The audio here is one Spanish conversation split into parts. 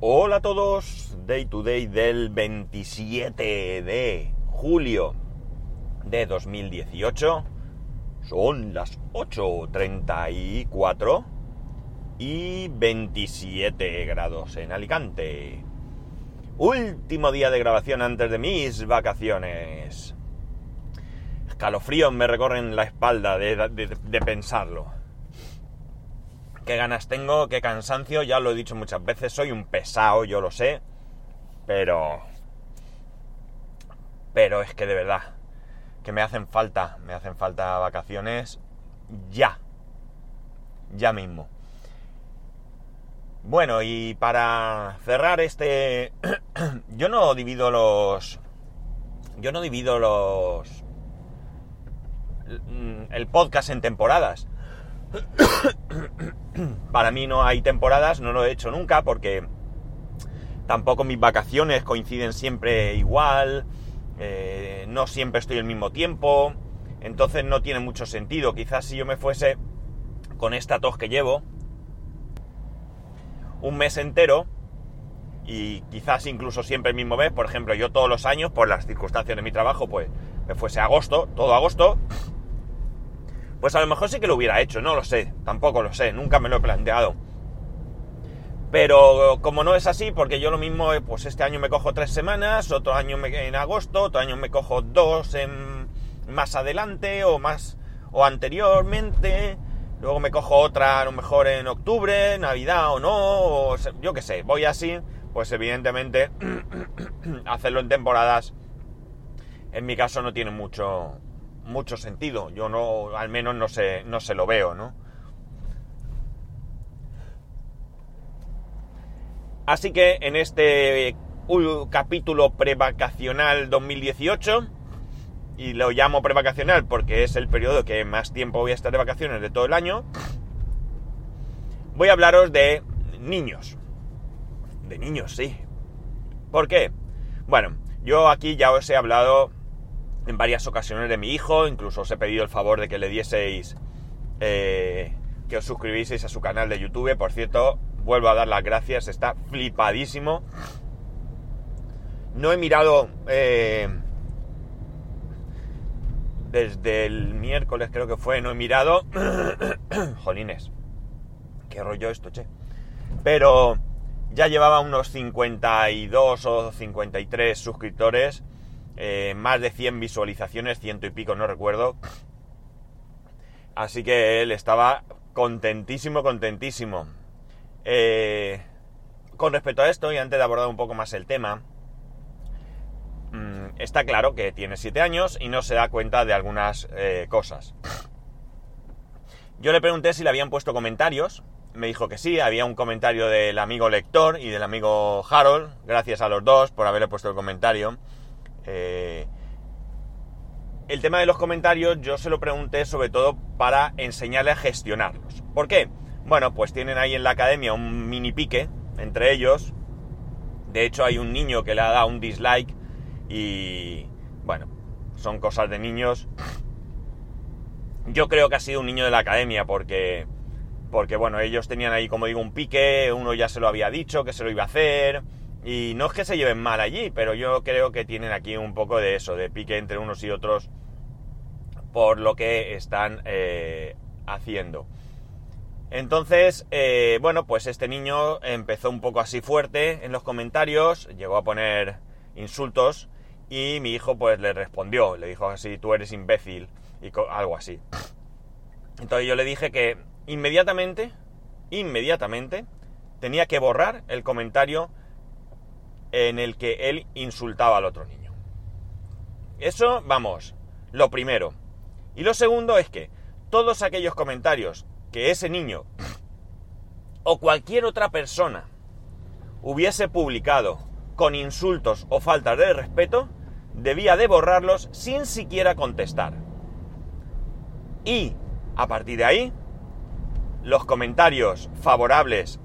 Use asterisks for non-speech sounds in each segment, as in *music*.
Hola a todos, Day to Day del 27 de julio de 2018. Son las 8.34 y 27 grados en Alicante. Último día de grabación antes de mis vacaciones. Escalofríos me recorren la espalda de, de- de pensarlo. Qué ganas tengo, qué cansancio, ya lo he dicho muchas veces, soy un pesado, yo lo sé, pero... Pero es que de verdad, que me hacen falta, me hacen falta vacaciones ya, ya mismo. Bueno, y para cerrar este... *coughs* yo no divido los... Yo no divido los... El podcast en temporadas. *coughs* Para mí no hay temporadas, no lo he hecho nunca porque tampoco mis vacaciones coinciden siempre igual, eh, no siempre estoy al mismo tiempo, entonces no tiene mucho sentido. Quizás si yo me fuese con esta tos que llevo un mes entero y quizás incluso siempre el mismo mes, por ejemplo, yo todos los años, por las circunstancias de mi trabajo, pues me fuese agosto, todo agosto, pues a lo mejor sí que lo hubiera hecho, no lo sé, tampoco lo sé, nunca me lo he planteado. Pero como no es así, porque yo lo mismo, eh, pues este año me cojo tres semanas, otro año me- en agosto, otro año me cojo dos en, más adelante o más o anteriormente, luego me cojo otra a lo mejor en octubre, Navidad o no, o yo qué sé, voy así, pues evidentemente *clears throat* hacerlo en temporadas en mi caso no tiene mucho mucho sentido. Yo no, al menos no se, no se lo veo, ¿no? Así que en este ul- capítulo prevacacional 2018, y lo llamo prevacacional porque es el periodo que más tiempo voy a estar de vacaciones de todo el año, voy a hablaros de niños. De niños, sí. ¿Por qué? Bueno, yo aquí ya os he hablado en varias ocasiones de mi hijo, incluso os he pedido el favor de que le dieseis, eh, que os suscribieseis a su canal de YouTube. Por cierto, vuelvo a dar las gracias, está flipadísimo. No he mirado eh, desde el miércoles, creo que fue, no he mirado. *coughs* Jolines, qué rollo esto, che. Pero ya llevaba unos 52 o 53 suscriptores eh, más de 100 visualizaciones, ciento y pico, no recuerdo. Así que él estaba contentísimo, contentísimo. Eh, con respecto a esto, y antes de abordar un poco más el tema, mm, está claro que tiene 7 años y no se da cuenta de algunas eh, cosas. Yo le pregunté si le habían puesto comentarios. Me dijo que sí, había un comentario del amigo lector y del amigo Harold. Gracias a los dos por haberle puesto el comentario. Eh, el tema de los comentarios yo se lo pregunté sobre todo para enseñarle a gestionarlos. ¿Por qué? Bueno, pues tienen ahí en la academia un mini pique entre ellos. De hecho hay un niño que le ha dado un dislike y bueno, son cosas de niños. Yo creo que ha sido un niño de la academia porque porque bueno, ellos tenían ahí como digo un pique, uno ya se lo había dicho que se lo iba a hacer. Y no es que se lleven mal allí, pero yo creo que tienen aquí un poco de eso, de pique entre unos y otros por lo que están eh, haciendo. Entonces, eh, bueno, pues este niño empezó un poco así fuerte en los comentarios, llegó a poner insultos y mi hijo pues le respondió, le dijo así, tú eres imbécil y algo así. Entonces yo le dije que inmediatamente, inmediatamente, tenía que borrar el comentario en el que él insultaba al otro niño. Eso, vamos, lo primero. Y lo segundo es que todos aquellos comentarios que ese niño o cualquier otra persona hubiese publicado con insultos o faltas de respeto, debía de borrarlos sin siquiera contestar. Y, a partir de ahí, los comentarios favorables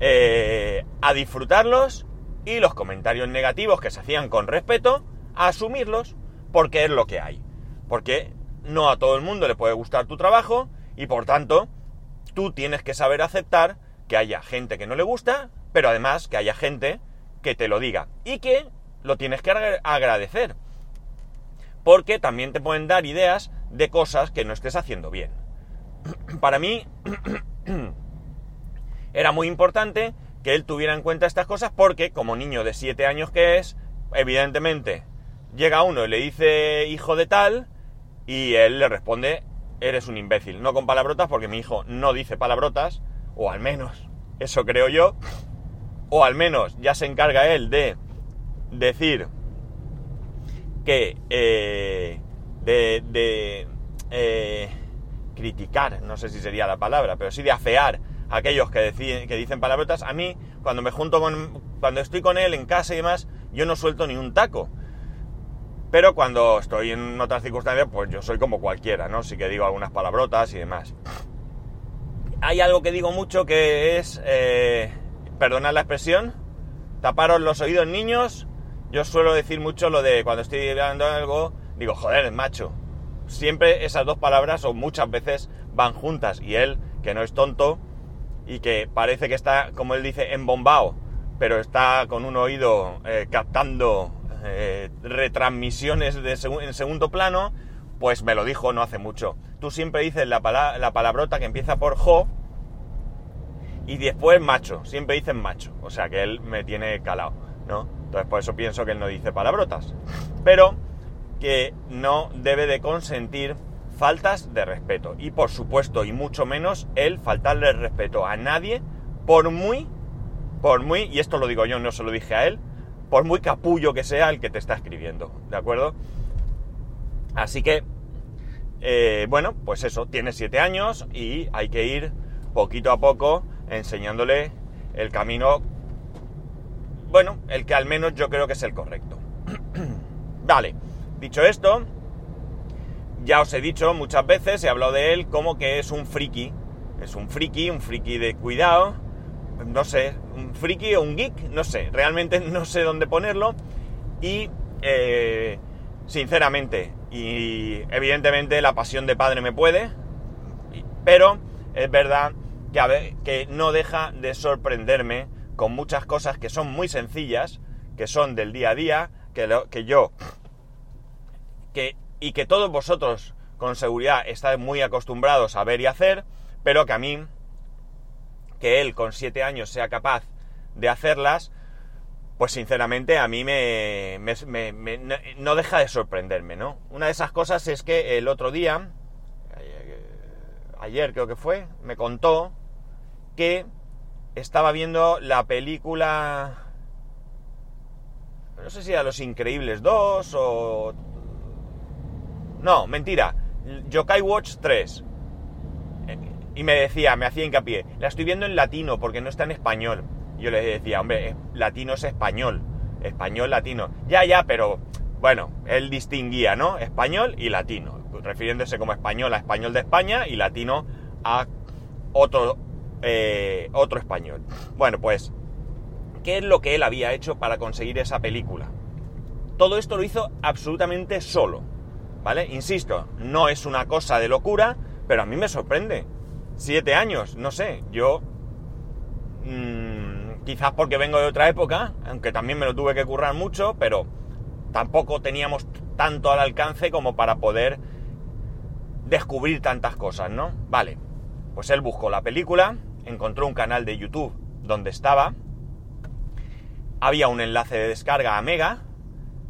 eh, a disfrutarlos y los comentarios negativos que se hacían con respeto, a asumirlos porque es lo que hay. Porque no a todo el mundo le puede gustar tu trabajo y por tanto tú tienes que saber aceptar que haya gente que no le gusta, pero además que haya gente que te lo diga y que lo tienes que agradecer. Porque también te pueden dar ideas de cosas que no estés haciendo bien. *clears throat* Para mí *clears throat* era muy importante que él tuviera en cuenta estas cosas porque como niño de 7 años que es, evidentemente llega uno y le dice hijo de tal y él le responde eres un imbécil. No con palabrotas porque mi hijo no dice palabrotas, o al menos eso creo yo, o al menos ya se encarga él de decir que eh, de, de eh, criticar, no sé si sería la palabra, pero sí de afear aquellos que, que dicen palabrotas. A mí, cuando me junto con, cuando estoy con él en casa y demás, yo no suelto ni un taco. Pero cuando estoy en otras circunstancias, pues yo soy como cualquiera, ¿no? Sí que digo algunas palabrotas y demás. Hay algo que digo mucho que es, eh, perdonad la expresión, taparos los oídos niños. Yo suelo decir mucho lo de cuando estoy hablando algo, digo, joder, macho. Siempre esas dos palabras o muchas veces van juntas y él, que no es tonto y que parece que está, como él dice, embombado, pero está con un oído eh, captando eh, retransmisiones de en segundo plano, pues me lo dijo no hace mucho. Tú siempre dices la, la palabrota que empieza por jo y después macho, siempre dices macho, o sea que él me tiene calado, ¿no? Entonces por eso pienso que él no dice palabrotas. Pero que no debe de consentir faltas de respeto. Y por supuesto, y mucho menos, él faltarle el respeto a nadie, por muy, por muy, y esto lo digo yo, no se lo dije a él, por muy capullo que sea el que te está escribiendo, ¿de acuerdo? Así que, eh, bueno, pues eso, tiene siete años y hay que ir poquito a poco enseñándole el camino, bueno, el que al menos yo creo que es el correcto. *clears throat* vale, dicho esto, ya os he dicho muchas veces, he hablado de él como que es un friki, es un friki, un friki de cuidado, no sé, un friki o un geek, no sé, realmente no sé dónde ponerlo. Y, eh, sinceramente, y evidentemente la pasión de padre me puede, pero es verdad que, que no deja de sorprenderme con muchas cosas que son muy sencillas, que son del día a día, que, que yo, que, y que todos vosotros con seguridad estáis muy acostumbrados a ver y hacer, pero que a mí que él con siete años sea capaz de hacerlas, pues sinceramente a mí me, no deja de sorprenderme, ¿no? Una de esas cosas es que el otro día, ayer creo que fue, me contó que estaba viendo la película, no sé si era Los Increíbles 2 o... No, mentira, Yokai Watch 3 y me decía, me hacía hincapié, la estoy viendo en latino porque no está en español. Yo le decía, hombre, latino es español, español, latino. Ya, ya, pero bueno, él distinguía, ¿no? Español y latino, refiriéndose como español a español de España y latino a otro, eh, otro español. Bueno, pues, ¿qué es lo que él había hecho para conseguir esa película? Todo esto lo hizo absolutamente solo, ¿vale? Insisto, no es una cosa de locura, pero a mí me sorprende siete años, no sé, yo mmm, quizás porque vengo de otra época, aunque también me lo tuve que currar mucho, pero tampoco teníamos tanto al alcance como para poder descubrir tantas cosas, ¿no? Vale, pues él buscó la película, encontró un canal de YouTube donde estaba, había un enlace de descarga a Mega,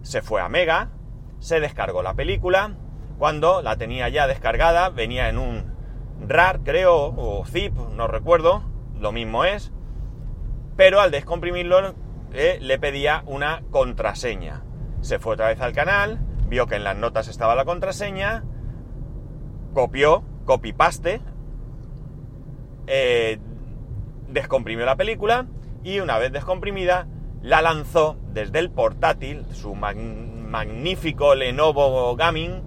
se fue a Mega, se descargó la película, cuando la tenía ya descargada venía en un RAR, creo, o zip, no recuerdo, lo mismo es, pero al descomprimirlo eh, le pedía una contraseña. Se fue otra vez al canal, vio que en las notas estaba la contraseña, copió, copy-paste, eh, descomprimió la película y una vez descomprimida la lanzó desde el portátil, su magnífico Lenovo Gaming,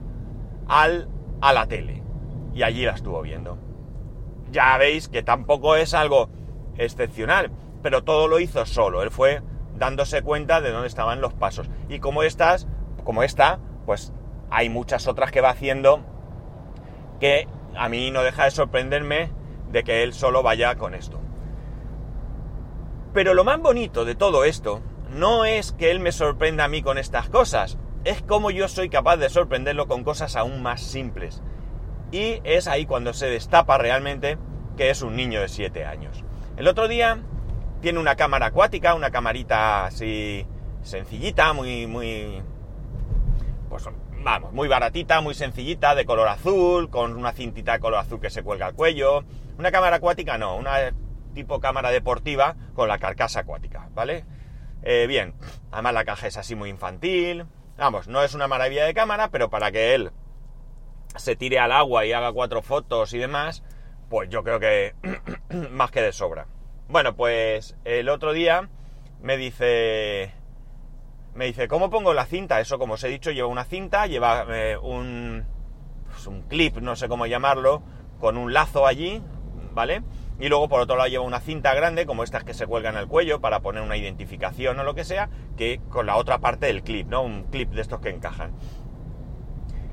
al, a la tele y allí la estuvo viendo. Ya veis que tampoco es algo excepcional, pero todo lo hizo solo. Él fue dándose cuenta de dónde estaban los pasos. Y como estas, como esta, pues hay muchas otras que va haciendo que a mí no deja de sorprenderme de que él solo vaya con esto. Pero lo más bonito de todo esto no es que él me sorprenda a mí con estas cosas, es como yo soy capaz de sorprenderlo con cosas aún más simples. Y es ahí cuando se destapa realmente que es un niño de 7 años. El otro día tiene una cámara acuática, una camarita así sencillita, muy, muy, pues vamos, muy baratita, muy sencillita, de color azul, con una cintita de color azul que se cuelga al cuello. Una cámara acuática no, una tipo cámara deportiva con la carcasa acuática, ¿vale? Eh, bien, además la caja es así muy infantil. Vamos, no es una maravilla de cámara, pero para que él se tire al agua y haga cuatro fotos y demás, pues yo creo que *clears throat* más que de sobra. Bueno, pues el otro día me dice, me dice, ¿cómo pongo la cinta? Eso, como os he dicho, lleva una cinta, lleva eh, un, pues un clip, no sé cómo llamarlo, con un lazo allí, ¿vale? Y luego por otro lado lleva una cinta grande, como estas que se cuelgan al cuello, para poner una identificación o lo que sea, que con la otra parte del clip, ¿no? Un clip de estos que encajan.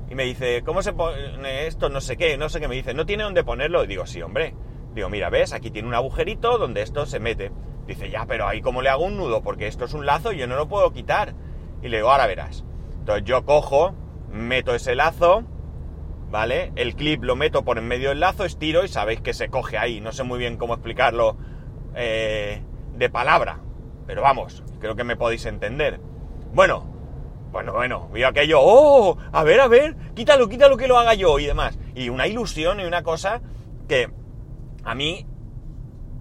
Y me dice, ¿cómo se pone esto? No sé qué, no sé qué me dice. ¿No tiene dónde ponerlo? Y digo, sí, hombre. Digo, mira, ¿ves? Aquí tiene un agujerito donde esto se mete. Dice, ya, pero ahí cómo le hago un nudo, porque esto es un lazo y yo no lo puedo quitar. Y le digo, ahora verás. Entonces yo cojo, meto ese lazo, ¿vale? El clip lo meto por en medio del lazo, estiro y sabéis que se coge ahí. No sé muy bien cómo explicarlo eh, de palabra, pero vamos, creo que me podéis entender. Bueno, bueno, bueno, veo aquello, ¡oh! A ver, a ver, quítalo, quítalo que lo haga yo y demás. Y una ilusión y una cosa que a mí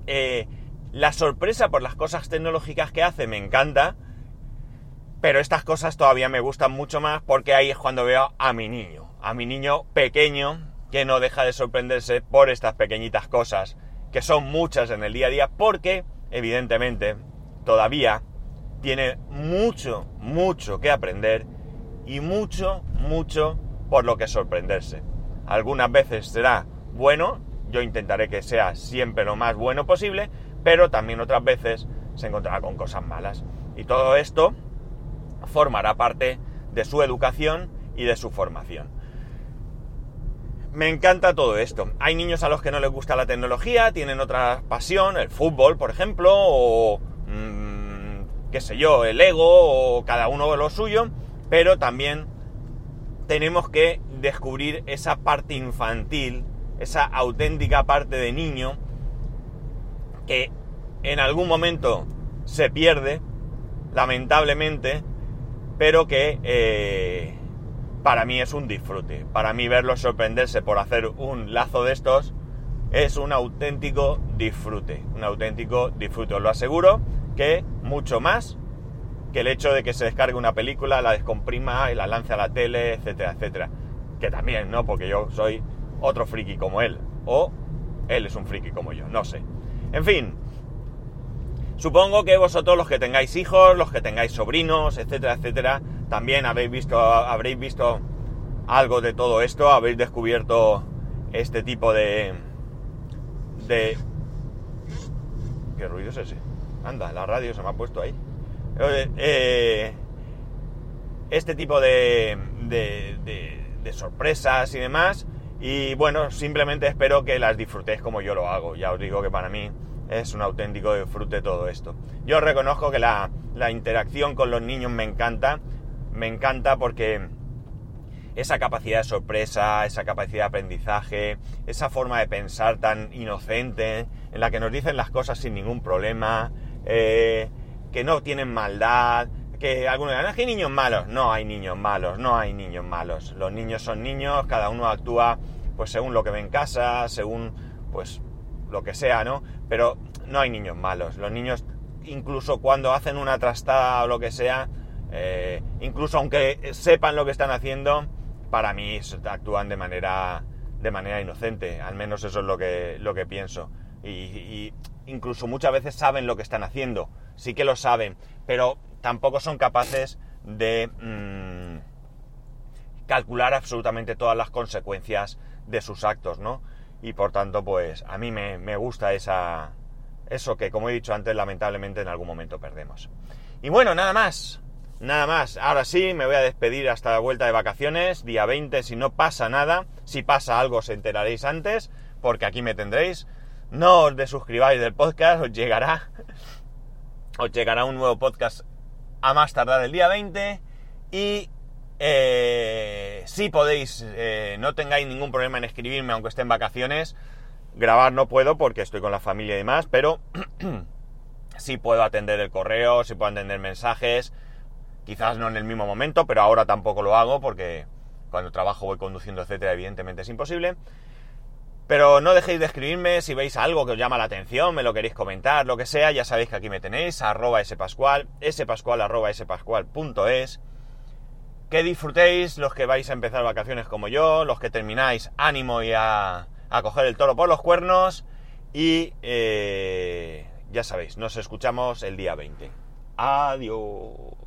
eh, la sorpresa por las cosas tecnológicas que hace me encanta, pero estas cosas todavía me gustan mucho más porque ahí es cuando veo a mi niño a mi niño pequeño que no deja de sorprenderse por estas pequeñitas cosas, que son muchas en el día a día, porque evidentemente todavía tiene mucho, mucho que aprender y mucho, mucho por lo que sorprenderse. Algunas veces será bueno, yo intentaré que sea siempre lo más bueno posible, pero también otras veces se encontrará con cosas malas. Y todo esto formará parte de su educación y de su formación. Me encanta todo esto. Hay niños a los que no les gusta la tecnología, tienen otra pasión, el fútbol, por ejemplo, o mm, qué sé yo, el ego, o cada uno lo suyo, pero también tenemos que descubrir esa parte infantil, esa auténtica parte de niño que en algún momento se pierde, lamentablemente, pero que eh, para mí es un disfrute. Para mí verlo sorprenderse por hacer un lazo de estos es un auténtico disfrute. Un auténtico disfrute. Os lo aseguro que mucho más que el hecho de que se descargue una película, la descomprima y la lance a la tele, etcétera, etcétera. Que también, ¿no? Porque yo soy otro friki como él. O él es un friki como yo, no sé. En fin, Supongo que vosotros los que tengáis hijos, los que tengáis sobrinos, etcétera, etcétera, también habéis visto, habréis visto algo de todo esto, habéis descubierto este tipo de... de... ¿Qué ruido es ese? Anda, la radio se me ha puesto ahí. Eh, este tipo de, de, de sorpresas y demás. Y bueno, simplemente espero que las disfrutéis como yo lo hago. Ya os digo que para mí es un auténtico disfrute todo esto. Yo reconozco que la, interacción con los niños me encanta, me encanta porque esa capacidad de sorpresa, esa capacidad de aprendizaje, esa forma de pensar tan inocente, en la que nos dicen las cosas sin ningún problema, eh, que no tienen maldad, que algunos dirán, que hay niños malos. No hay niños malos, no hay niños malos. Los niños son niños, cada uno actúa pues según lo que ve en casa, según pues lo que sea, ¿no? Pero no hay niños malos. Los niños, incluso cuando hacen una trastada o lo que sea, eh, incluso aunque sepan lo que están haciendo, para mí actúan de manera, de manera inocente. Al menos eso es lo que, lo que pienso. Y, incluso muchas veces saben lo que están haciendo. Sí que lo saben, pero tampoco son capaces de mm, calcular absolutamente todas las consecuencias de sus actos, ¿no? Y por tanto pues a mí me, gusta esa, eso que como he dicho antes lamentablemente en algún momento perdemos. Y bueno, nada más, nada más, ahora sí me voy a despedir hasta la vuelta de vacaciones, día 20 si no pasa nada, si pasa algo os enteraréis antes, porque aquí me tendréis, no os desuscribáis del podcast, os llegará os llegará un nuevo podcast a más tardar el día 20 y eh, si podéis, eh, no tengáis ningún problema en escribirme aunque esté en vacaciones, grabar no puedo porque estoy con la familia y demás, pero *clears throat* sí puedo atender el correo, sí puedo atender mensajes, quizás no en el mismo momento, pero ahora tampoco lo hago porque cuando trabajo voy conduciendo, etcétera, evidentemente es imposible. Pero no dejéis de escribirme si veis algo que os llama la atención, me lo queréis comentar, lo que sea, ya sabéis que aquí me tenéis, arroba spascual, spascual arroba spascual.es. Que disfrutéis los que vais a empezar vacaciones como yo, los que termináis, ánimo y a, a coger el toro por los cuernos. Y eh, ya sabéis, nos escuchamos el día 20. Adiós.